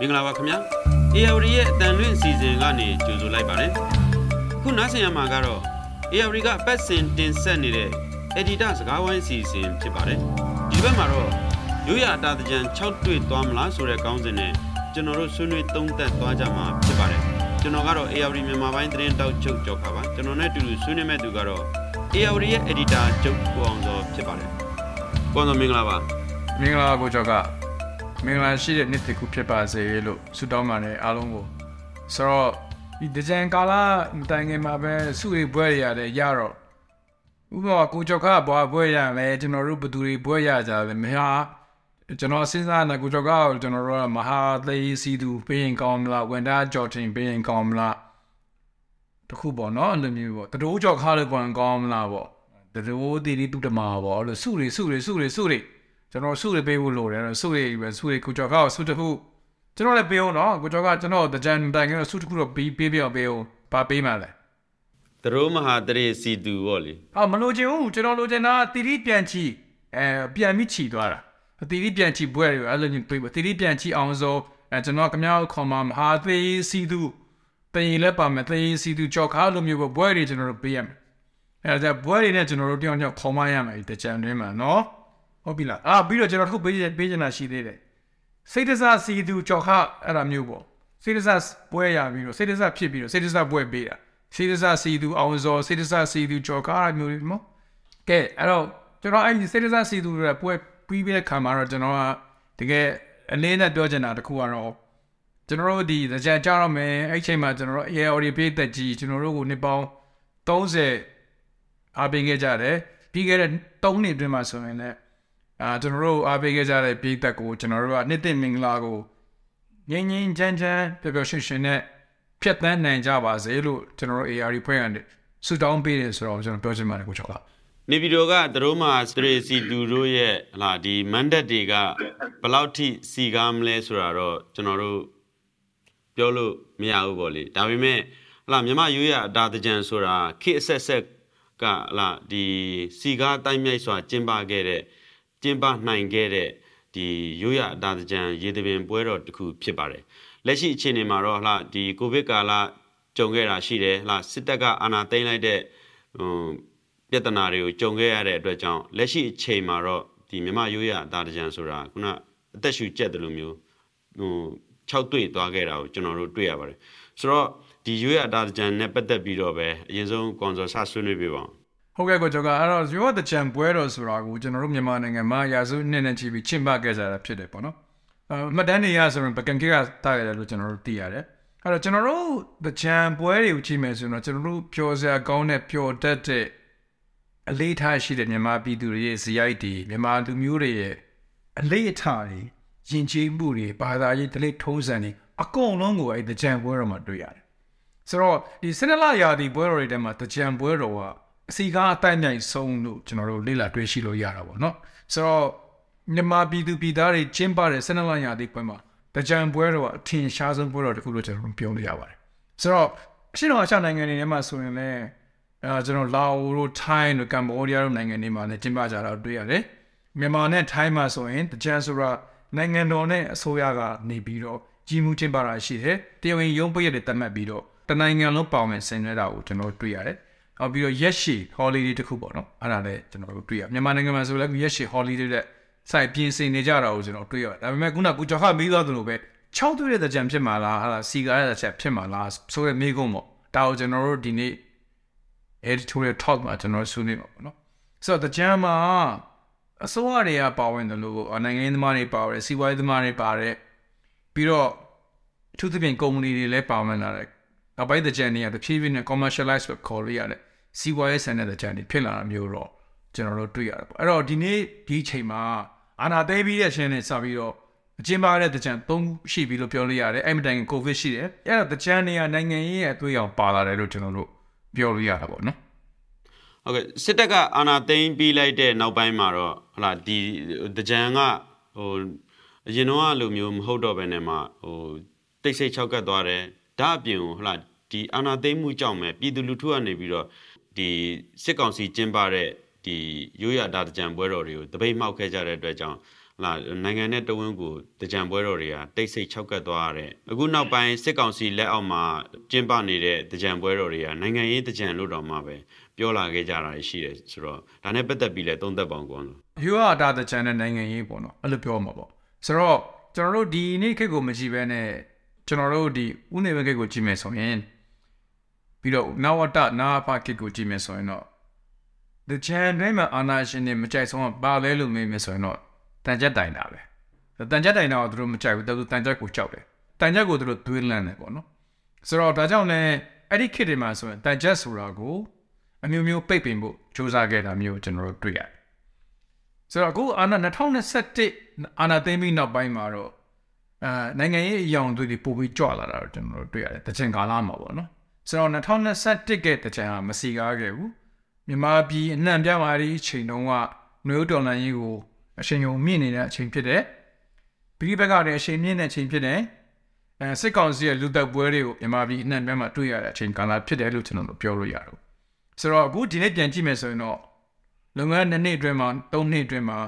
မင်္ဂလာပါခင်ဗျာ AWD ရဲ့အတန်လွင့်အစီအစဉ်ကနေကြိုဆိုလိုက်ပါတယ်အခုနားဆင်ရမှာကတော့ AWD ကပတ်စဉ်တင်ဆက်နေတဲ့ Editor စကားဝိုင်းအစီအစဉ်ဖြစ်ပါတယ်ဒီဘက်မှာတော့ရိုးရအတာတကြံ6တွေ့သွားမလားဆိုတဲ့ခေါင်းစဉ်နဲ့ကျွန်တော်တို့ဆွေးနွေးသုံးသပ်သွားကြမှာဖြစ်ပါတယ်ကျွန်တော်ကတော့ AWD မြန်မာပိုင်းသတင်းတောက်ချုပ်ကြောက်ခါပါကျွန်တော်နဲ့အတူတူဆွေးနွေးမဲ့သူကတော့ AWD ရဲ့ Editor ချုပ်ကိုအောင်စောဖြစ်ပါတယ်ကိုအောင်စောမင်္ဂလာပါမင်္ဂလာကိုကျော်က မင်္ဂလာရှိတဲ့နေ့တစ်ခုဖြစ်ပါစေလို့ဆုတောင်းပါတယ်အားလုံးကိုဆိုတော့ဒီဒကြံကာလမတိုင်ခင်မှာပဲစုရိပ်ပွဲရရတယ်ရတော့ဥပမာကိုကျော်ကဘွားပွဲရလဲကျွန်တော်တို့ဘသူတွေပွဲရကြတယ်မဟာကျွန်တော်စဉ်းစားနေကိုကျော်ကကျွန်တော်တို့ကမဟာသေးစီသူပေးရင်ကောင်းမလားဝန်တာဂျော်တင်ပေးရင်ကောင်းမလားတခုပေါ့နော်အဲ့လိုမျိုးပေါ့တတိုးကျော်ခါလို့ပြန်ကောင်းမလားပေါ့တတိုးတီတီတူတမာပေါ့အဲ့လိုစုရိစုရိစုရိစုရိ ကျွန်တော်စုရိပေးဖို့လိုတယ်စုရိပဲစုရိကိုကျော်ကစုတခုကျွန်တော်လည်းပေးအောင်နော်ကိုကျော်ကကျွန်တော်တကြံတိုင်ကစုတခုတော့ပေးပေးပြပေးအောင်ပါပေးမှလဲသရိုးမဟာတရေစီတူပေါ့လေဟာမလို့ချင်ဘူးကျွန်တော်လိုချင်တာတီတီပြန်ချီအဲပြန်ပြီးချီသွားတာတီတီပြန်ချီဘွဲတွေအဲ့လိုမျိုးပေးတီတီပြန်ချီအောင်ဆိုအဲကျွန်တော်ကမြောက်ခေါ်မှာမဟာသေးစီသူတင်ရင်လည်းပါမယ်သေးစီသူကြောက်ခါလိုမျိုးဘွဲတွေကျွန်တော်တို့ပေးရမယ်အဲဒါဘွဲတွေနဲ့ကျွန်တော်တို့တယောက်တယောက်ခေါ်မရမယ်ဒီတကြံတွင်းမှာနော် ဟုတ်ပြီလားအာပြီးတော့ကျွန်တော်တို့ပေးပေးချင်တာရှိသေးတယ်စိတ်တစားစီသူကြောက်ခါအဲ့ဒါမျိုးပေါ့စိတ်တစားပွဲရပြီးတော့စိတ်တစားဖြစ်ပြီးတော့စိတ်တစားပွဲပေးတာစိတ်တစားစီသူအောင်စောစိတ်တစားစီသူကြောက်ခါအဲ့မျိုးတွေနော်ကဲအဲ့တော့ကျွန်တော်အဲ့ဒီစိတ်တစားစီသူတွေပွဲပြီးပြီးတဲ့ခါမှာတော့ကျွန်တော်ကတကယ်အလေးနဲ့ပြောချင်တာတခုကတော့ကျွန်တော်တို့ဒီကြံကြတော့မယ်အဲ့ချိန်မှာကျွန်တော်တို့ AOD ပေးသက်ကြီးကျွန်တော်တို့ကိုနှစ်ပေါင်း30အားပေးခဲ့ကြတယ်ပြီးခဲ့တဲ့3နှစ်အတွင်းမှာဆိုရင်လည်း အာကျွန်တော်တို့အားပေးခဲ့ကြတဲ့ပြည်သက်ကိုကျွန်တော်တို့ကနှစ်သိမ့်မင်္ဂလာကိုငင်းငင်းချမ်းချမ်းပျော်ပျော်ရွှင်ရွှင်နဲ့ဖြတ်သန်းနိုင်ကြပါစေလို့ကျွန်တော်တို့ ARD ဖွဲ့ရတယ်ဆုတောင်းပေးတယ်ဆိုတော့ကျွန်တော်ပြောချင်ပါတယ်ကိုချောကနေပြည်တော်ကသရိုးမဟာတရေစီတူတို့ရဲ့ဟလာဒီမန်ဒတ်တွေကဘယ်လောက်ထိစီကားမလဲဆိုတာတော့ကျွန်တော်တို့ပြောလို့မရဘူးပေါ့လေဒါပေမဲ့ဟလာမြမရိုးရအတာတကြံဆိုတာခေတ်အဆက်ဆက်ကဟလာဒီစီကားတိုင်းမြိုက်စွာကျင်းပခဲ့တဲ့ ကျင်းပနိုင်ခဲ့တဲ့ဒီရိုးရအတာတကြံရေတပင်ပွဲတော်တစ်ခုဖြစ်ပါတယ်လက်ရှိအခြေအနေမှာတော့ဟလာဒီကိုဗစ်ကာလကြုံခဲ့တာရှိတယ်ဟလာစစ်တပ်ကအာဏာသိမ်းလိုက်တဲ့ဟိုပြဿနာတွေကိုကြုံခဲ့ရတဲ့အတွက်ကြောင့်လက်ရှိအချိန်မှာတော့ဒီမြမရိုးရအတာတကြံဆိုတာခုနအသက်ရှူကျက်တယ်လို့မျိုးဟို6တွေ့သွားခဲ့တာကိုကျွန်တော်တို့တွေ့ရပါတယ်ဆိုတော့ဒီရိုးရအတာတကြံနဲ့ပတ်သက်ပြီးတော့ပဲအရင်ဆုံးကွန်ဆာဆဆွေးနွေးပြပါအောင် ဟုတ်ကဲ့ကိုကျော်ကအဲ့တော့ရိုးတဲ့ချံပွဲတော်ဆိုတာကိုကျွန်တော်တို့မြန်မာနိုင်ငံမှာရာစုနှစ်နဲ့ချီပြီးချင့်ပခဲ့ကြတာဖြစ်တယ်ပေါ့နော်အမှတ်တမ်းတွေရဆိုရင်ပကံကေကတာရတယ်လို့ကျွန်တော်တို့သိရတယ်အဲ့တော့ကျွန်တော်တို့တဲ့ချံပွဲတွေကိုချိန်မယ်ဆိုရင်တော့ကျွန်တော်တို့ပျော်စရာကောင်းတဲ့ပျော်တတ်တဲ့အလေးထားရှိတဲ့မြန်မာပြည်သူတွေရဲ့ဇယိုက်တွေမြန်မာလူမျိုးတွေရဲ့အလေးအထားတွေယဉ်ကျေးမှုတွေဘာသာရေးဒလိထုံးစံတွေအကုန်လုံးကိုအဲ့တဲ့ချံပွဲတော်မှာတွေ့ရတယ်ဆိုတော့ဒီစနလရာဒီပွဲတော်တွေထဲမှာတကြံပွဲတော်က အစီကားအတိုင်းမြိုင်ဆုံးလို့ကျွန်တော်တို့လေ့လာတွေ့ရှိလို့ရတာပေါ့နော်ဆိုတော့မြန်မာပြည်သူပြည်သားတွေကျင်းပတဲ့စနလရာဒီပွဲမှာတကြံပွဲတော်ကအထင်ရှားဆုံးပွဲတော်တစ်ခုလို့ကျွန်တော်တို့ပြောလို့ရပါတယ်ဆိုတော့အရှင်းတော်အရှနိုင်ငံတွေထဲမှာဆိုရင်လည်းအဲကျွန်တော်လာအိုတို့ထိုင်းတို့ကမ္ဘောဒီးယားတို့နိုင်ငံတွေမှာလည်းကျင်းပကြတာတွေ့ရတယ်မြန်မာနဲ့ထိုင်းမှာဆိုရင်တကြံဆိုတာနိုင်ငံတော်နဲ့အစိုးရကနေပြီးတော့ကြီးမှုကျင်းပတာရှိတယ်တရားဝင်ရုံးပိတ်ရတဲ့တတ်မှတ်ပြီးတော့တနိုင်ငံလုံးပေါင်မဲ့ဆင်နွှဲတာကိုကျွန်တော်တွေ့ရတယ် နောက်ပြီးတော့ရက်ရှည် holiday တခုပေါ့နော်အဲ့ဒါလည်းကျွန်တော်တို့တွေ့ရမြန်မာနိုင်ငံမှာဆိုလည်းရက်ရှည် holiday တဲ့စိုက်ပြင်ဆင်နေကြတာကိုကျွန်တော်တွေ့ရဒါပေမဲ့ခုနကကိုကျော်ခမေးသွားသလိုပဲ6တွေ့တဲ့ကြံဖြစ်မှာလားဟာလားစီကားတဲ့ချက်ဖြစ်မှာလားဆိုရဲမေးကုန်ပေါ့ဒါကိုကျွန်တော်တို့ဒီနေ့ editorial talk မှာကျွန်တော်ဆွေးနွေးမှာပေါ့နော်ဆိုတော့ကြံမှာအစိုးရတွေကပါဝင်တယ်လို့နိုင်ငံရေးသမားတွေပါဝင်စီးပွားရေးသမားတွေပါတယ်ပြီးတော့အထူးသဖြင့်ကုမ္ပဏီတွေလည်းပါဝင်လာတယ်နောက်ပိုင်းတဲ့ကြံတွေကတဖြည်းဖြည်းနဲ့ commercialize လို့ခေါ်လို့ရတယ် စီးပွားရေးဆန်တဲ့ကြံတွေဖြစ်လာတာမျိုးတော့ကျွန်တော်တို့တွေ့ရတယ်ပေါ့အဲ့တော့ဒီနေ့ဒီအချိန်မှာအာနာသိပြီးတဲ့ချင်းနဲ့စပြီးတော့အကျဉ်းပါတဲ့တကြံ၃ရှိပြီလို့ပြောလို့ရတယ်အဲ့မတိုင်ကိုဗစ်ရှိတယ်အဲ့တော့တကြံတွေကနိုင်ငံရေးရဲ့အသွေးရောင်ပါလာတယ်လို့ကျွန်တော်တို့ပြောလို့ရတာပေါ့နော်ဟုတ်ကဲ့စစ်တပ်ကအာဏာသိမ်းပြီးလိုက်တဲ့နောက်ပိုင်းမှာတော့ဟလာဒီတကြံကဟိုအရင်တော့လိုမျိုးမဟုတ်တော့ဘဲနဲ့မှဟိုတိတ်ဆိတ်ချောက်ကတ်သွားတယ်ဒါအပြင်ဟဟလာဒီအာဏာသိမ်းမှုကြောင့်ပဲပြည်သူလူထုကနေပြီးတော့ ဒီစစ်ကောင်စီကျင်းပတဲ့ဒီရိုးရတာတကြံပွဲတော်တွေကိုတပိတ်မှောက်ခဲ့ကြတဲ့အတွက်ကြောင့်ဟလာနိုင်ငံနဲ့တဝင်းကိုတကြံပွဲတော်တွေကတိတ်ဆိတ်၆ကတ်သွားရတဲ့အခုနောက်ပိုင်းစစ်ကောင်စီလက်အောက်မှာကျင်းပနေတဲ့တကြံပွဲတော်တွေကနိုင်ငံရေးတကြံလို့တော့မှပဲပြောလာခဲ့ကြတာရှိတယ်ဆိုတော့ဒါနဲ့ပတ်သက်ပြီးလဲသုံးသက်ပေါင်းကောလို့ယူအတာတချန်တဲ့နိုင်ငံရေးပေါ့နော်အဲ့လိုပြောမှာပေါ့ဆိုတော့ကျွန်တော်တို့ဒီနေ့ခေတ်ကိုမကြည့်ဘဲနဲ့ကျွန်တော်တို့ဒီဥနေဘခေတ်ကိုကြည့်မယ်ဆိုရင် ပြီးတော့နဝတနာဖခေတ်ကိုကြည့်မယ်ဆိုရင်တော့ the chan တွေမှာအာနာရှင်တွေမကြိုက်ဆုံးကပါလဲလို့မေးမယ်ဆိုရင်တော့တန်ကြက်တိုင်တာပဲတန်ကြက်တိုင်တာကိုသူတို့မကြိုက်ဘူးသူတို့တန်ကြက်ကိုကြောက်တယ်တန်ကြက်ကိုသူတို့သွေးလန့်တယ်ပေါ့နော်ဆိုတော့ဒါကြောင့်လည်းအဲ့ဒီခေတ်တွေမှာဆိုရင်တန်ကြက်ဆိုတာကိုအမျိုးမျိုးပိတ်ပင်ဖို့စူးစမ်းခဲ့တာမျိုးကျွန်တော်တို့တွေ့ရတယ်ဆိုတော့အခုအာနာ2021အာနာသိမ်းပြီးနောက်ပိုင်းမှာတော့အာနိုင်ငံရေးအယောင်တွေပို့ပြီးကြွလာတာတော့ကျွန်တော်တို့တွေ့ရတယ်တချင်ကာလမှာပေါ့နော် ဆိုတော့2021ကတချင်ဟာမစီကားခဲ့ဘူးမြန်မာပြည်အနှံ့ပြမာဒီအချိန်တုန်းကမျိုးတော်လှန်ရေးကိုအချိန်ုံမြင့်နေတဲ့အချိန်ဖြစ်တယ်ပြည်ဘက်ကလည်းအချိန်မြင့်တဲ့အချိန်ဖြစ်တယ်အဲစစ်ကောင်စီရဲ့လူသက်ပွဲတွေကိုမြန်မာပြည်အနှံ့ပြမှာတွေ့ရတဲ့အချိန်ကာလဖြစ်တယ်လို့ကျွန်တော်တို့ပြောလို့ရတယ်ဆိုတော့အခုဒီနေ့ပြန်ကြည့်မယ်ဆိုရင်တော့လုပ်ငန်းနှစ်နှစ်အတွင်းမှာသုံးနှစ်အတွင်းမှာ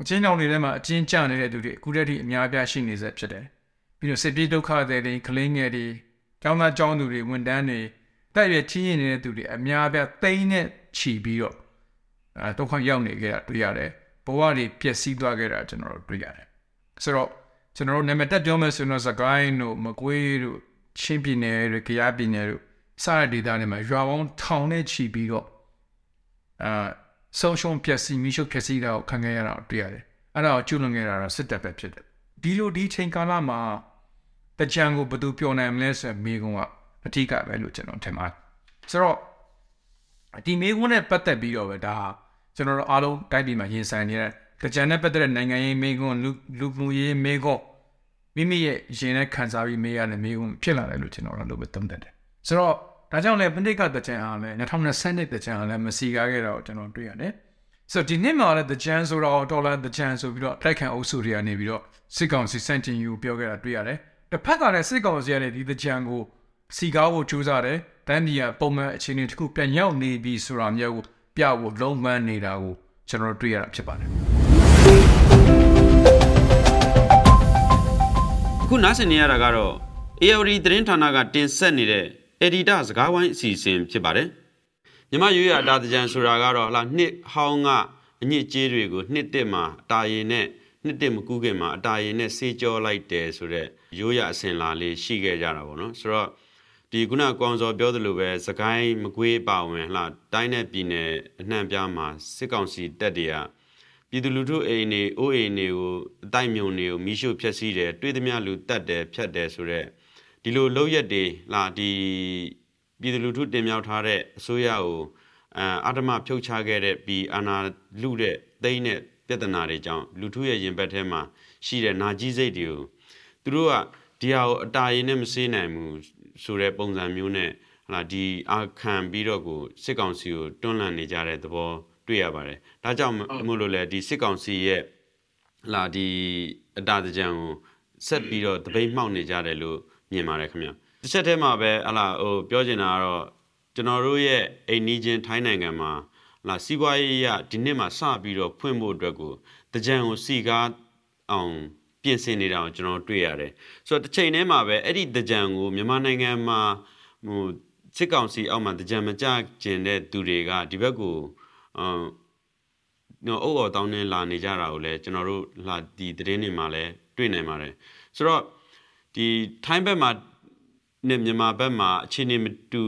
အချင်းကြောင်တွေထဲမှာအချင်းကျနေတဲ့သူတွေအခုတည်းကအများအပြားရှိနေစေဖြစ်တယ်ပြီးတော့စစ်ပြေးဒုက္ခတွေတွေကလင်းငယ်တွေ ကျောင်းသားကျောင်းသူတွေဝန်တန်းတွေတက်ရွယ်ချင်းရင်နေတဲ့သူတွေအများအပြားတိမ့်နဲ့ချီပြီးတော့အဲဒုက္ခရောက်နေကြတာတွေ့ရတယ်ဘဝတွေပျက်စီးသွားခဲ့တာကျွန်တော်တို့တွေ့ရတယ်ဆိုတော့ကျွန်တော်တို့နာမည်တက်ပြောမယ်ဆိုတော့စကိုင်းတို့မကွေးတို့ချင်းပြည်နယ်တို့ကြရပြည်နယ်တို့စတဲ့ဒေသတွေမှာရွာပေါင်းထောင်နဲ့ချီပြီးတော့အာဆုံးရှုံးပျက်စီးမိရှုပျက်စီးတာကိုခံခဲ့ရတာတွေ့ရတယ်အဲ့ဒါကိုကျွလွန်ခဲ့တာတော့စစ်တပ်ပဲဖြစ်တယ်ဒီလိုဒီချိန်ကာလမှာ တကြံကိုဘယ်သူပြောနိုင်မလဲဆိုမိကုံကအထီးကပဲလို့ကျွန်တော်ထင်ပါတယ်ဆိုတော့ဒီမိကုံနဲ့ပတ်သက်ပြီးတော့ပဲဒါကျွန်တော်တို့အားလုံးတိုက်ပြီးမှရင်ဆိုင်နေတဲ့တကြံနဲ့ပတ်သက်တဲ့နိုင်ငံရေးမိကုံလူလူမှုရေးမိကုံမိမိရဲ့ရင်နဲ့ခံစားပြီးမေးရတဲ့မိကုံဖြစ်လာတယ်လို့ကျွန်တော်တို့ပဲသုံးသပ်တယ်ဆိုတော့ဒါကြောင့်လည်းပဏိကတကြံအားလည်း2020တကြံအားလည်းမစီကားခဲ့တော့ကျွန်တော်တွေ့ရတယ်ဆိုတော့ဒီနှစ်မှာလည်းတကြံဆိုတော့ဒေါ်လာတကြံဆိုပြီးတော့တိုက်ခံအုပ်စုတွေကနေပြီးတော့စစ်ကောင်စီစန့်တင်ယူပြောခဲ့တာတွေ့ရတယ် တစ်ဖက်ကလည်းစစ်ကောင်စီကလည်းဒီတကြံကိုစီကားဖို့ကြိုးစားတယ်တန်းပြည်ကပုံမှန်အခြေအနေတစ်ခုပြန်ရောက်နေပြီဆိုတာမျိုးကိုပြဖို့လုံးမနေတာကိုကျွန်တော်တွေ့ရတာဖြစ်ပါတယ်အခုနားဆင်နေရတာကတော့ AOD သတင်းဌာနကတင်ဆက်နေတဲ့ Editor စကားဝိုင်းအစီအစဉ်ဖြစ်ပါတယ်မြမရွေးရတာတကြံဆိုတာကတော့ဟလာနှစ်ဟောင်းကအညစ်အကြေးတွေကိုနှစ်တစ်မှာအတာရင်နဲ့ နှစ်တစ်မကူးခင်မှာအတာရင်နဲ့ဆေးကြောလိုက်တယ်ဆိုတော့ရိုးရအစင်လာလေးရှိခဲ့ကြတာပေါ့နော်ဆိုတော့ဒီခုနကောင်စောပြောသလိုပဲစကိုင်းမကွေးပါဝင်ဟလာတိုင်းနဲ့ပြည်နယ်အနှံ့ပြားမှာစစ်ကောင်စီတပ်တွေကပြည်သူလူထုအိမ်တွေအိုးအိမ်တွေကိုအတိုက်မြုံတွေကိုမိရှုဖျက်ဆီးတယ်တွေးသမျှလူတတ်တယ်ဖြတ်တယ်ဆိုတော့ဒီလိုလောက်ရက်တွေလာဒီပြည်သူလူထုတင်မြှောက်ထားတဲ့အစိုးရကိုအာတမဖြုတ်ချခဲ့တဲ့ပြီးအာနာလူတဲ့သိန်းနဲ့ ပြဿနာတွေကြောင့်လူထုရဲ့ရင်ဘတ်ထဲမှာရှိတဲ့နာကြီးစိတ်တွေကိုသူတို့ကဒီဟာကိုအတာရင်နဲ့မစေးနိုင်ဘူးဆိုတဲ့ပုံစံမျိုးနဲ့ဟလာဒီအာခံပြီးတော့ကိုစစ်ကောင်စီကိုတွန်းလှန်နေကြတဲ့သဘောတွေ့ရပါတယ်ဒါကြောင့်မို့လို့လေဒီစစ်ကောင်စီရဲ့ဟလာဒီအတာတကြံကိုဆက်ပြီးတော့တပိတ်မှောက်နေကြတယ်လို့မြင်ပါတယ်ခင်ဗျတစ်ချက်တည်းမှာပဲဟလာဟိုပြောချင်တာကတော့ကျွန်တော်တို့ရဲ့အိမ်နီးချင်းထိုင်းနိုင်ငံမှာ လာစီးပွားရေးရဒီနှစ်မှာစပြီးတော့ဖွင့်ဖို့အတွက်ကိုတကြံကိုစီကားအောင်ပြင်ဆင်နေတာကိုကျွန်တော်တွေ့ရတယ်ဆိုတော့တစ်ချိန်တည်းမှာပဲအဲ့ဒီတကြံကိုမြန်မာနိုင်ငံမှာဟိုစစ်ကောင်စီအောက်မှာတကြံမကြကျင်တဲ့သူတွေကဒီဘက်ကိုအမ်နော်အုပ်အော်တောင်းနေလာနေကြတာကိုလည်းကျွန်တော်တို့လာဒီသတင်းတွေမှာလည်းတွေ့နိုင်ပါတယ်ဆိုတော့ဒီထိုင်းဘက်မှာနဲ့မြန်မာဘက်မှာအခြေအနေမတူ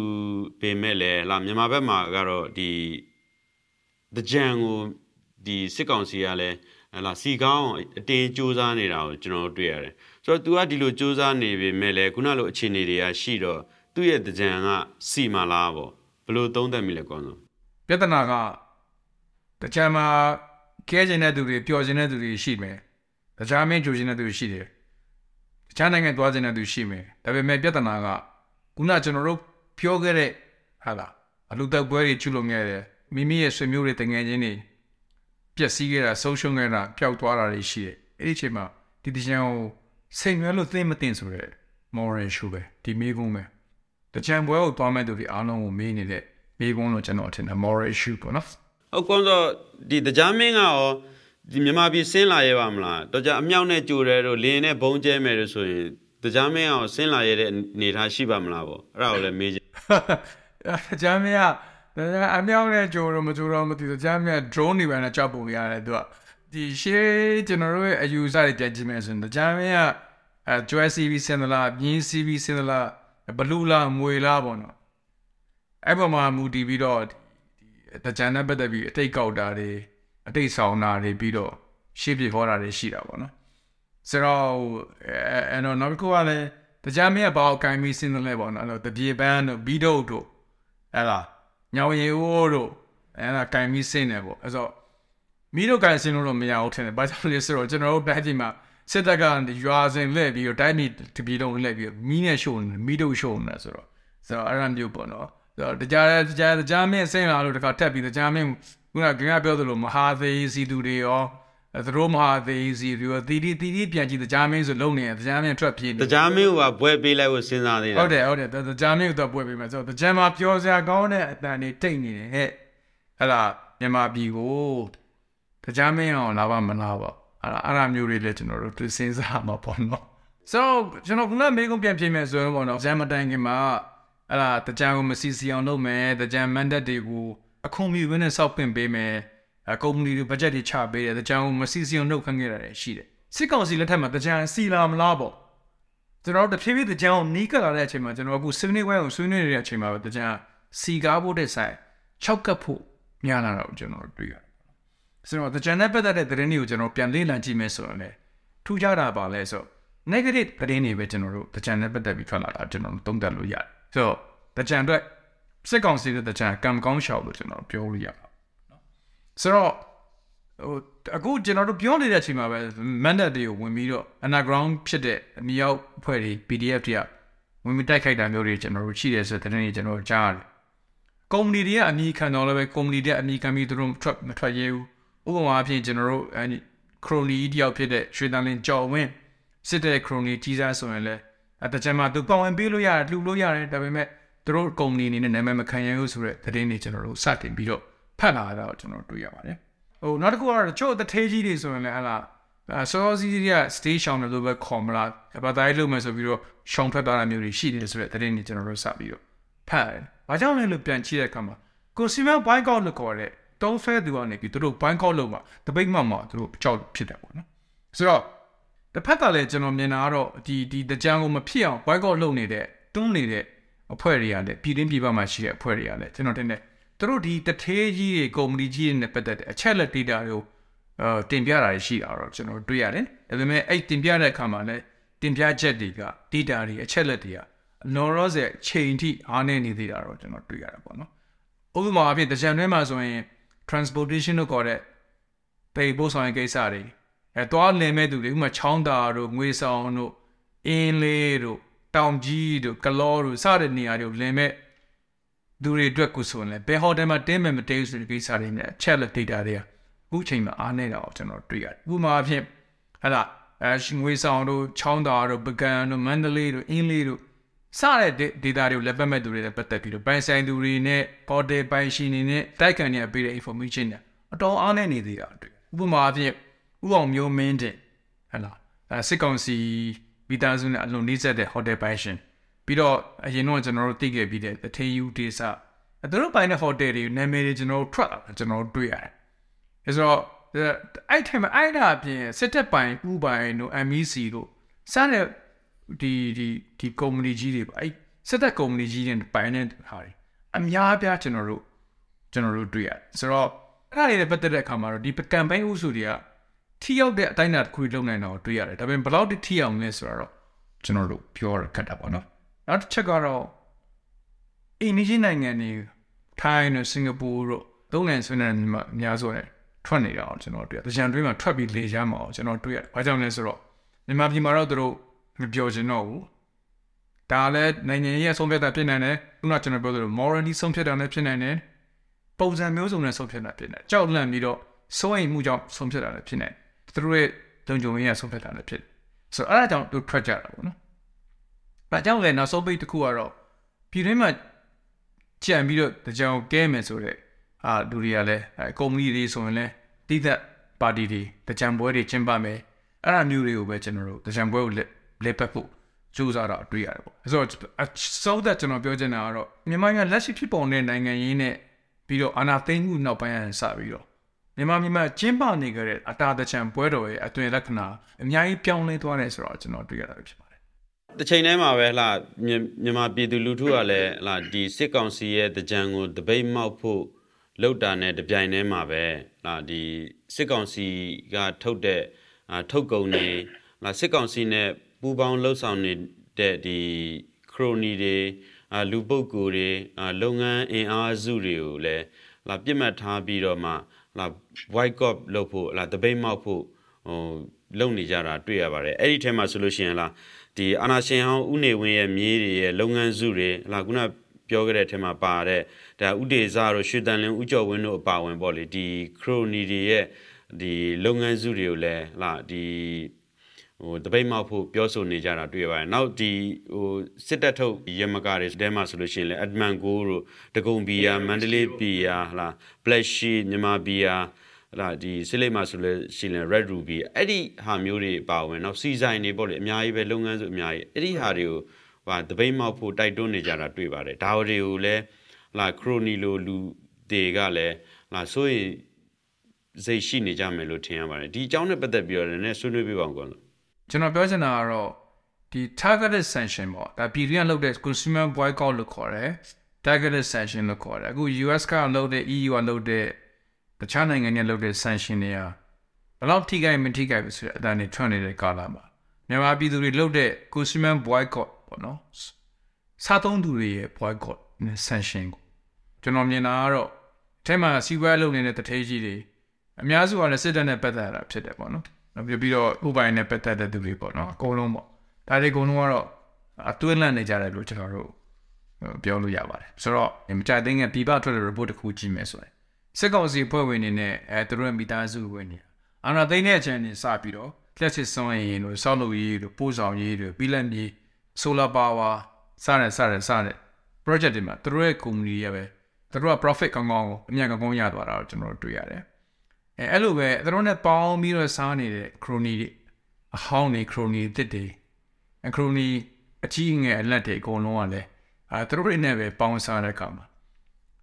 ပေမဲ့လည်းလာမြန်မာဘက်မှာကတော့ဒီ တကြံကိုဒီစစ်ကောင်စီကလည်းလာစီကောင်းအတင်းစူးစမ်းနေတာကိုကျွန်တော်တို့တွေ့ရတယ်ဆိုတော့ तू ကဒီလိုစူးစမ်းနေပေမဲ့လည်းခုနလိုအခြေအနေတွေကရှိတော့သူ့ရဲ့တကြံကစီမလားပေါ့ဘလို့သုံးသပ်မိလဲကောင်းဆုံးပြဿနာကတကြံမှာကဲကျင်တဲ့သူတွေပျော်ကျင်တဲ့သူတွေရှိမယ်တခြားမင်းကြိုကျင်တဲ့သူရှိတယ်တခြားနိုင်ငံသွားကျင်တဲ့သူရှိမယ်ဒါပေမဲ့ပြဿနာကခုနကျွန်တော်တို့ပြောခဲ့တဲ့ဟာလားအလူတက်ပွဲတွေကျุလုံခဲ့တယ် မိမိရဲ့ဆွေမျိုးတွေတငယ်ချင်းတွေပျက်စီးခဲ့တာဆုံးရှုံးခဲ့တာပျောက်သွားတာတွေရှိတယ်အဲ့ဒီအချိန်မှာဒီတချံကိုစိတ်ရွယ်လို့သိမသိဆိုရဲ moral issue ပဲဒီမိကုန်းပဲတချံပွဲကိုသွားမဲ့သူတွေအားလုံးကိုမေးနေတဲ့မိကုန်းလို့ကျွန်တော်ထင်တယ် moral issue ပေါ့နော်ဟုတ်ကောဆိုဒီတကြားမင်းကရောဒီမြန်မာပြည်ဆင်းလာရပါမလားတော့ကြအမြောက်နဲ့ကြိုတယ်တို့လင်းနဲ့ဘုံကျဲမယ်လို့ဆိုရင်တရားမင်းအောင်ဆင်းလာရတဲ့အနေထားရှိပါမလားပေါ့အဲ့ဒါကိုလည်းမေးချင်ဂျမ်းမရ အမြောက်နဲ့ကြိုတော့မကြိုတော့မသိဘူးဂျမ်းမရ drone တွေပဲနဲ့ကြောက်ပုံရတယ်သူကဒီရှေးကျွန်တော်တို့ရဲ့အယူဆတွေပြန်ကြည့်မယ်ဆိုရင်ဂျမ်းမရအဲကျွဲ CV စင်ဒလာပြင်း CV စင်ဒလာဘလူးလာမွေလာပေါ့နော်အဲ့ပေါ်မှာမူတည်ပြီးတော့ဒီတကြံနဲ့ပတ်သက်ပြီးအတိတ်ကောက်တာတွေအတိတ်ဆောင်တာတွေပြီးတော့ရှေ့ပြခေါ်တာတွေရှိတာပေါ့နော်ဆိုတော့အဲအဲ့တော့နောက်တစ်ခုကလည်းတကြံမရဘောက်ကိုင်းပြီးစင်ဒလဲပေါ့နော်အဲ့တော့တပြေပန်းတို့ဘီဒုတ်တို့အဲ့လား ညောင်ရီအိုးတို့အဲ့ဒါကိုင်းပြီးစင်တယ်ပေါ့အဲ့တော့မီးတို့ကိုင်းစင်လို့တော့မရဘူးထင်တယ်ဘာကြောင့်လဲဆိုတော့ကျွန်တော်တို့ဘက်ကြီးမှာစစ်တပ်ကရွာစင်လှည့်ပြီးတော့တိုင်းပြည်တပြည်လုံးလှည့်ပြီးမီးနဲ့ရှို့နေမီးတို့ရှို့နေဆိုတော့ဆိုတော့အဲ့ဒါမျိုးပေါ့နော်ဆိုတော့တရားတရားတရားမင်းစင်လာလို့တခါတက်ပြီးတရားမင်းခုနကငါပြောသလိုမဟာသေးစီသူတွေရော သတို့မဟာသေးစီတွေရောတီတီတီတီပြန်ကြည့်တရားမင်းဆိုလုံနေတရားမင်းထွက်ပြေးနေတရားမင်းကဘွဲပေးလိုက်ဖို့စဉ်းစားနေတာဟုတ်တယ်ဟုတ်တယ်တရားမင်းတော့ပွဲပေးမယ်ဆိုတော့တရားမှာပြောစရာကောင်းတဲ့အတန်တွေတိတ်နေတယ်ဟဲ့အဲ့ဒါမြန်မာပြည်ကိုတရားမင်းအောင်လာပါမလားပေါ့အဲ့ဒါအဲ့ဒါမျိုးတွေလည်းကျွန်တော်တို့သူစဉ်းစားမှာပေါ့နော် so ကျွန်တော်ကမေးခွန်းပြန်ပြင်မယ်ဆိုရင်ပေါ့နော်ဂျမ်မတိုင်ခင်မှာအဲ့ဒါတရားကိုမစီစီအောင်လုပ်မယ်တရားမန်ဒတ်တွေကိုအခုံမြူဝင်းနဲ့စောက်ပင့်ပေးမယ်အ ကုမ္ပဏီတွေဘတ်ဂျက်တွေချပေးတယ်တရားကိုမစီစီအောင်လုပ်ခန့်ခဲ့ရတယ်ရှိတယ်စစ်ကောင်စီလက်ထက်မှာတရားစီလာမလားပေါ့ကျွန်တော်တို့တဖြည်းဖြည်းတရားကိုနီးကပ်လာတဲ့အချိန်မှာကျွန်တော်အခုဆွေးနွေးပွဲကိုဆွေးနွေးနေတဲ့အချိန်မှာပဲတရားစီကားဖို့တဲ့ဆိုင်၆ကပ်ဖို့များလာတော့ကျွန်တော်တွေ့ရတယ်ဆိုတော့တရားနဲ့ပတ်သက်တဲ့သတင်းတွေကိုကျွန်တော်ပြန်လေ့လာကြည့်မယ်ဆိုရင်လည်းထူးခြားတာပါလဲဆို negative သတင်းတွေပဲကျွန်တော်တို့တရားနဲ့ပတ်သက်ပြီးထွက်လာတာကျွန်တော်တို့သုံးသပ်လို့ရတယ်ဆိုတော့တရားအတွက်စစ်ကောင်စီတဲ့တရားကံကောင်းရှောက်လို့ကျွန်တော်ပြောလို့ရပါနော် ဆိုတော့ဟိုအခုကျွန်တော်တို့ပြောနေတဲ့အချိန်မှာပဲ mandate တွေကိုဝင်ပြီးတော့ underground ဖြစ်တဲ့အမြောက်အဖွဲ့တွေ PDF တွေကဝင်ပြီးတိုက်ခိုက်တာမျိုးတွေကျွန်တော်တို့ရှိတယ်ဆိုတဲ့သတင်းတွေကျွန်တော်တို့ကြားရတယ်ကုမ္ပဏီတွေကအမိခံတော့လည်းပဲကုမ္ပဏီတွေကအမိခံပြီးသူတို့ထွက်မထွက်ရဲဘူးဥပမာအဖြစ်ကျွန်တော်တို့အဲခရိုနီတယောက်ဖြစ်တဲ့ရွှေတန်လင်းကြော်ဝင်းစစ်တဲ့ခရိုနီကြီးစားဆိုရင်လည်းအတကြမ်းမှာသူပေါဝင်ပေးလို့ရတယ်လှူလို့ရတယ်ဒါပေမဲ့သူတို့ကုမ္ပဏီအနေနဲ့နာမည်မခံရဘူးဆိုတဲ့သတင်းတွေကျွန်တော်တို့စတင်ပြီးတော့ ဖတ်လာတာတော့ကျွန်တော်တွေ့ရပါတယ်ဟိုနောက်တစ်ခုကတော့ချို့တထေးကြီးတွေဆိုရင်လည်းဟလာအဲစောစီးတွေက station လို့ပဲခေါ်မလားဘာသာရေးလုပ်မယ်ဆိုပြီးတော့ရှောင်ထွက်သွားတာမျိုးတွေရှိတယ်ဆိုတဲ့သတင်းတွေကျွန်တော်တို့စပြီးတော့ဖတ်တယ်။ဘာကြောင့်လဲလို့ပြန်ကြည့်တဲ့အခါမှာ consumer boycott လို့ခေါ်တဲ့တုံးဆွဲသူကနေပြီးသူတို့ boycott လုပ်မှာတပိတ်မှမှသူတို့ကြောက်ဖြစ်တယ်ပေါ့နော်။ဆိုတော့တစ်ဖက်ကလည်းကျွန်တော်မြင်တာကတော့ဒီဒီတကြံကိုမဖြစ်အောင် boycott လုပ်နေတဲ့တွန်းနေတဲ့အဖွဲ့တွေကလည်းပြည်တွင်းပြည်ပမှာရှိတဲ့အဖွဲ့တွေကလည်းကျွန်တော်တင်တဲ့ သူတို့ဒီတထေးကြီးတွေကုမ္ပဏီကြီးတွေနဲ့ပတ်သက်တဲ့အချက်လက် data တွေကိုအဲတင်ပြတာရှိတာတော့ကျွန်တော်တွေ့ရတယ်။ဒါပေမဲ့အဲ့တင်ပြတဲ့အခါမှာလည်းတင်ပြချက်တွေက data တွေအချက်လက်တွေကလောလောဆယ်ချိန်ထိအားနေနေသေးတာတော့ကျွန်တော်တွေ့ရတာပေါ့နော်။ဥပမာအဖြစ်တကြံတွဲမှာဆိုရင် transportation လို့ခေါ်တဲ့ပေပို့ဆောင်ရေးကိစ္စတွေအဲသွားလည်မဲ့သူတွေဥပမာချောင်းတာတို့ငွေဆောင်တို့အင်းလေးတို့တောင်ကြီးတို့ကလောတို့စတဲ့နေရာတွေလည်မဲ့ သူတွေအတွက်ကိုဆိုရင်လည်းဘယ်ဟိုတယ်မှာတင်းမဲ့မတင်းဆိုတဲ့ကိစ္စတွေနဲ့ check လက် data တွေကအခုချိန်မှာအားနေတာကိုကျွန်တော်တွေ့ရတယ်ဥပမာအဖြစ်ဟဲ့လားအဲငွေဆောင်တို့ချောင်းတာတို့ပကံတို့မန္တလေးတို့အင်းလေးတို့စတဲ့ data တွေကိုလက်ပတ်မဲ့သူတွေနဲ့ပတ်သက်ပြီးတော့ပိုင်ဆိုင်သူတွေနဲ့ portal ပိုင်ရှင်တွေနဲ့တိုက်ခံနေပေးတဲ့ information တွေအတော်အားနေနေသေးတာတွေ့ဥပမာအဖြစ်ဥအောင်မျိုးမင်းတဲ့ဟဲ့လားအဲစစ်ကောင်စီမိသားစုနဲ့အလွန်နှိစက်တဲ့ hotel ပိုင်ရှင် ပြီးတော့အရင်တော့ကျွန်တော်တို့သိခဲ့ပြီးတဲ့တထေယူဒေသအဲတို့ပိုင်တဲ့ hotel တွေနာမည်တွေကျွန်တော်တို့ထွက်လာကျွန်တော်တို့တွေ့ရတယ်အဲဆိုတော့အဲ့ထိုင်မှာအဲ့ဒါအပြင်စစ်တပ်ပိုင်ဥပိုင်တို့ MEC တို့စတဲ့ဒီဒီဒီကုမ္ပဏီကြီးတွေပေါ့အဲ့စစ်တပ်ကုမ္ပဏီကြီးတွေပိုင်တဲ့ဟာတွေအများအပြားကျွန်တော်တို့ကျွန်တော်တို့တွေ့ရတယ်ဆိုတော့အဲ့ဒါတွေနဲ့ပတ်သက်တဲ့အခါမှာတော့ဒီ campaign ဥစုတွေကထိရောက်တဲ့အတိုင်းအတာတစ်ခုလုံးနိုင်တော့တွေ့ရတယ်ဒါပေမဲ့ဘယ်လောက်ထိအောင်လဲဆိုတော့ကျွန်တော်တို့ပြောရခက်တာပေါ့နော် နောက်တစ်ချက်ကတော့အင်းကြီးနိုင်ငံတွေထိုင်းနဲ့စင်ကာပူတို့သုံးလန်ဆွေးနွေးနေမှာအများဆုံးတယ်ထွက်နေတာအောင်ကျွန်တော်တွေ့တယ်။တကြံတွင်းမှာထွက်ပြီးလေချမ်းမှာအောင်ကျွန်တော်တွေ့ရတယ်။ဘာကြောင့်လဲဆိုတော့မြန်မာပြည်မှာတော့သူတို့မပြောချင်တော့ဘူး။ဒါလည်းနိုင်ငံရဲ့ဆုံးဖြတ်တာဖြစ်နိုင်တယ်။ခုနကျွန်တော်ပြောသလို morally ဆုံးဖြတ်တာလည်းဖြစ်နိုင်တယ်။ပုံစံမျိုးစုံနဲ့ဆုံးဖြတ်တာဖြစ်နိုင်တယ်။ကြောက်လန့်ပြီးတော့စိုးရိမ်မှုကြောင့်ဆုံးဖြတ်တာလည်းဖြစ်နိုင်တယ်။သူတို့ရဲ့လုံခြုံရေးဆုံးဖြတ်တာလည်းဖြစ်တယ်။ဆိုတော့အဲ့ဒါကြောင့်သူထွက်ကြတာပေါ့နော်။ ဘာကြောင့်လဲနောက်ဆုံးပိတ်တစ်ခုကတော့ပြည်တွင်းမှာကြံပြီးတော့တကြောင်ကဲမယ်ဆိုတဲ့အာလူတွေကလည်းအဲကုမ္ပဏီတွေဆိုရင်လည်းတိသက်ပါတီတွေတကြံပွဲတွေကျင်းပမယ်အဲ့ဒါမျိုးတွေကိုပဲကျွန်တော်တို့တကြံပွဲကိုလက်လက်ပတ်ဖို့ကြိုးစားတော့တွေ့ရတယ်ပေါ့ဆိုတော့ဆိုတော့ကျွန်တော်ပြောချင်တာကတော့မြန်မာနိုင်ငံလက်ရှိဖြစ်ပေါ်တဲ့နိုင်ငံရေးနဲ့ပြီးတော့အာဏာသိမ်းမှုနောက်ပိုင်းအစပြီးတော့မြန်မာမြန်မာကျင်းပနေကြတဲ့အတာတချံပွဲတော်ရဲ့အတွင်လက္ခဏာအများကြီးပြောင်းလဲသွားတယ်ဆိုတော့ကျွန်တော်တွေ့ရတာဖြစ်ပါ တယ်တစ်ချိန်တည်းမှာပဲဟလာမြမြန်မာပြည်သူလူထုကလည်းဟလာဒီစစ်ကောင်စီရဲ့တကြံကိုတပိတ်မောက်ဖို့လောက်တာနဲ့တပြိုင်တည်းမှာပဲဟလာဒီစစ်ကောင်စီကထုတ်တဲ့အာထုတ်ကုန်တွေဟလာစစ်ကောင်စီနဲ့ပူးပေါင်းလှုပ်ဆောင်နေတဲ့ဒီခရိုနီတွေအာလူပုဂ္ဂိုလ်တွေအာလုပ်ငန်းအင်အားစုတွေကိုလည်းဟလာပြစ်မှတ်ထားပြီးတော့မှဟလာ boycott လုပ်ဖို့ဟလာတပိတ်မောက်ဖို့ဟို လုပ်နေကြတာတွေ့ရပါတယ်အဲ့ဒီထဲမှာဆိုလို့ရှိရင်လားဒီအာနာရှင်ဟောင်းဥနေဝင်းရဲ့မြေးတွေရဲ့လုပ်ငန်းစုတွေဟလာခုနပြောခဲ့တဲ့အထက်မှာပါတဲ့ဒါဥဒေဇာတို့ရွှေတန်လင်းဥကျော်ဝင်းတို့အပါဝင်ပေါ့လေဒီခရိုနီတွေရဲ့ဒီလုပ်ငန်းစုတွေကိုလည်းဟလာဒီဟိုတပိတ်မောက်ဖို့ပြောဆိုနေကြတာတွေ့ရပါတယ်။နောက်ဒီဟိုစစ်တပ်ထုတ်ရမကာတွေတဲမှာဆိုလို့ရှိရင်လည်းအဒမန်ကိုတို့တကုံဘီယာမန္တလေးဘီယာဟလာဘလက်ရှိမြန်မာဘီယာဟ လာဒီစစ်လိမ့်မှာဆိုလို့ရှိရင် red ruby အဲ့ဒီဟာမျိုးတွေပါဝင်နောက်စီဆိုင်တွေပေါ့လေအများကြီးပဲလုပ်ငန်းစုအများကြီးအဲ့ဒီဟာတွေကိုဟာတပိတ်မောက်ဖို့တိုက်တွန်းနေကြတာတွေ့ပါတယ်ဒါတွေကိုလည်းဟလာခရိုနီလိုလူတွေကလည်းဟလာဆိုရင်စိတ်ရှိနေကြမယ်လို့ထင်ရပါတယ်ဒီအကြောင်းနဲ့ပတ်သက်ပြီးတော့လည်းဆွေးနွေးပြပါအောင်ကွာကျွန်တော်ပြောချင်တာကတော့ဒီ targeted sanction ပေါ့ဒါပြည်တွင်းကလုပ်တဲ့ consumer boycott လို့ခေါ်တယ် targeted sanction လို့ခေါ်တယ်အခု US ကလုပ်တဲ့ EU ကလုပ်တဲ့ တခြားနိုင်ငံတွေလုပ်တဲ့ sanction တွေကဘယ်လောက်ထိခိုက်မထိခိုက်ဘူးဆိုတဲ့အတန်းတွေထွက်နေတဲ့ကာလမှာမြန်မာပြည်သူတွေလုပ်တဲ့ consumer boycott ပေါ့နော်စားသုံးသူတွေရဲ့ boycott နဲ့ sanction ကိုကျွန်တော်မြင်တာကတော့အထက်မှာစီးပွားလုပ်နေတဲ့တထေးကြီးတွေအများစုကလည်းစစ်တပ်နဲ့ပတ်သက်တာဖြစ်တယ်ပေါ့နော်နောက်ပြီးတော့ဥပိုင်နဲ့ပတ်သက်တဲ့သူတွေပေါ့နော်အကုန်လုံးပေါ့ဒါတွေအကုန်လုံးကတော့အတွင်းလန့်နေကြတယ်လို့ကျွန်တော်တို့ပြောလို့ရပါတယ်ဆိုတော့မကြတဲ့ငယ်ပြပထွက်တဲ့ report တစ်ခုကြည့်မယ်ဆိုရင် စစ်ကောင်စီဖွဲ့ဝင်တွေနဲ့အဲသူတို့ရဲ့မိသားစုဝင်တွေအာဏာသိမ်းတဲ့အချိန်နဲ့စပြီးတော့လက်ချစ်စွမ်းရည်တို့စောက်လုပ်ရေးတို့ပို့ဆောင်ရေးတို့ပြီးလက်မြေ solar power စတဲ့စတဲ့စတဲ့ project တွေမှာသူတို့ရဲ့ company ရပဲသူတို့က profit ကောင်းကောင်းကိုအမြတ်ကောင်းကောင်းရသွားတာကိုကျွန်တော်တို့တွေ့ရတယ်အဲအဲ့လိုပဲသူတို့နဲ့ပေါင်းပြီးတော့စားနေတဲ့ crony တွေအဟောင်းနေ crony တစ်တွေ crony အကြီးငယ်အလက်တွေအကုန်လုံးကလည်းအဲသူတို့တွေနဲ့ပဲပေါင်းစားတဲ့အခါမှာ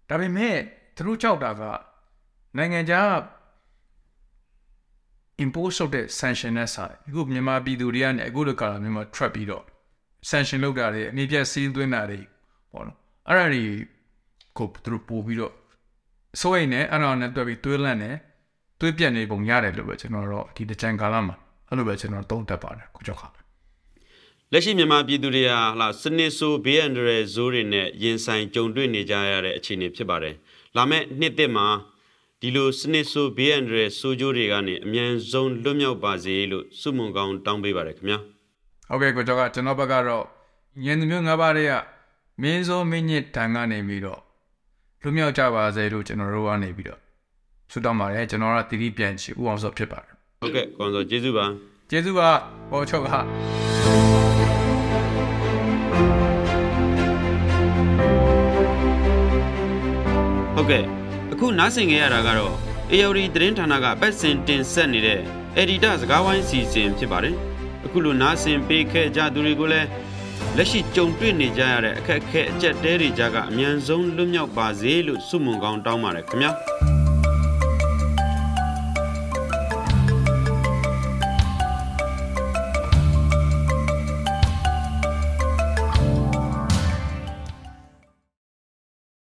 ဒါပေမဲ့ သူတို့ကြောက်တာကနိုင်ငံခြား impose လုပ်တဲ့ sanction နဲ့ဆိုင်အခုမြန်မာပြည်သူတွေကနေအခုလိုကာလမျိုးမှာ trap ပြီးတော့ sanction လုပ်တာတွေအနည်းပြစီးသွင်းတာတွေပေါ့နော်အဲ့ဒါတွေကိုသူတို့ပို့ပြီးတော့စိုးရိမ်နေအဲ့ဒါနဲ့တွေ့ပြီးတွေးလန့်နေတွေးပြက်နေပုံရတယ်လို့ပဲကျွန်တော်တို့ဒီတကြံကာလမှာအဲ့လိုပဲကျွန်တော်သုံးသပ်ပါတယ်ကိုကြောက်ခါလက်ရှိမြန်မာပြည်သူတွေဟာဟလာစနစ်ဆိုးဘေးအန္တရာယ်ဇိုးတွေနဲ့ရင်ဆိုင်ကြုံတွေ့နေကြရတဲ့အခြေအနေဖြစ်ပါတယ်။ လာမယ့်နှစ်သစ်မှာဒီလိုစနစ်ဆိုးဘေးအန္တရာယ်ဆိုးကျိုးတွေကနေအမြန်ဆုံးလွတ်မြောက်ပါစေလို့စုမုံကောင်းတောင်းပေးပါတယ်ခင်ဗျာဟုတ်ကဲ့ကိုကြောက်ကကျွန်တော်ဘက်ကတော့ညင်သူမျိုးငါးပါးတွေကမင်းစိုးမင်းညစ်တန်ကနေပြီးတော့လွတ်မြောက်ကြပါစေလို့ကျွန်တော်တို့ကနေပြီးတော့ဆုတောင်းပါတယ်ကျွန်တော်ကတိတိပြန်ချီဥအောင်စောဖြစ်ပါတယ်။ဟုတ်ကဲ့ကွန်စောကျေးဇူးပါကျေးဇူးပါပေါ်ချုပ်ဟာ။ ဟုတ်ကဲ့အခုနားဆင်ကြရတာကတော့ AOD သတင်းဌာနကပတ်စင်တင်ဆက်နေတဲ့ Editor စကားဝိုင်းစီစဉ်ဖြစ်ပါတယ်။အခုလိုနားဆင်ပေးခဲ့ကြသူတွေကိုလည်းလက်ရှိကြုံတွေ့နေကြရတဲ့အခက်အခဲအကျက်တဲတွေကြားကအမြန်ဆုံးလွတ်မြောက်ပါစေလို့ဆုမွန်ကောင်းတောင်းပါတယ်ခင်ဗျာ။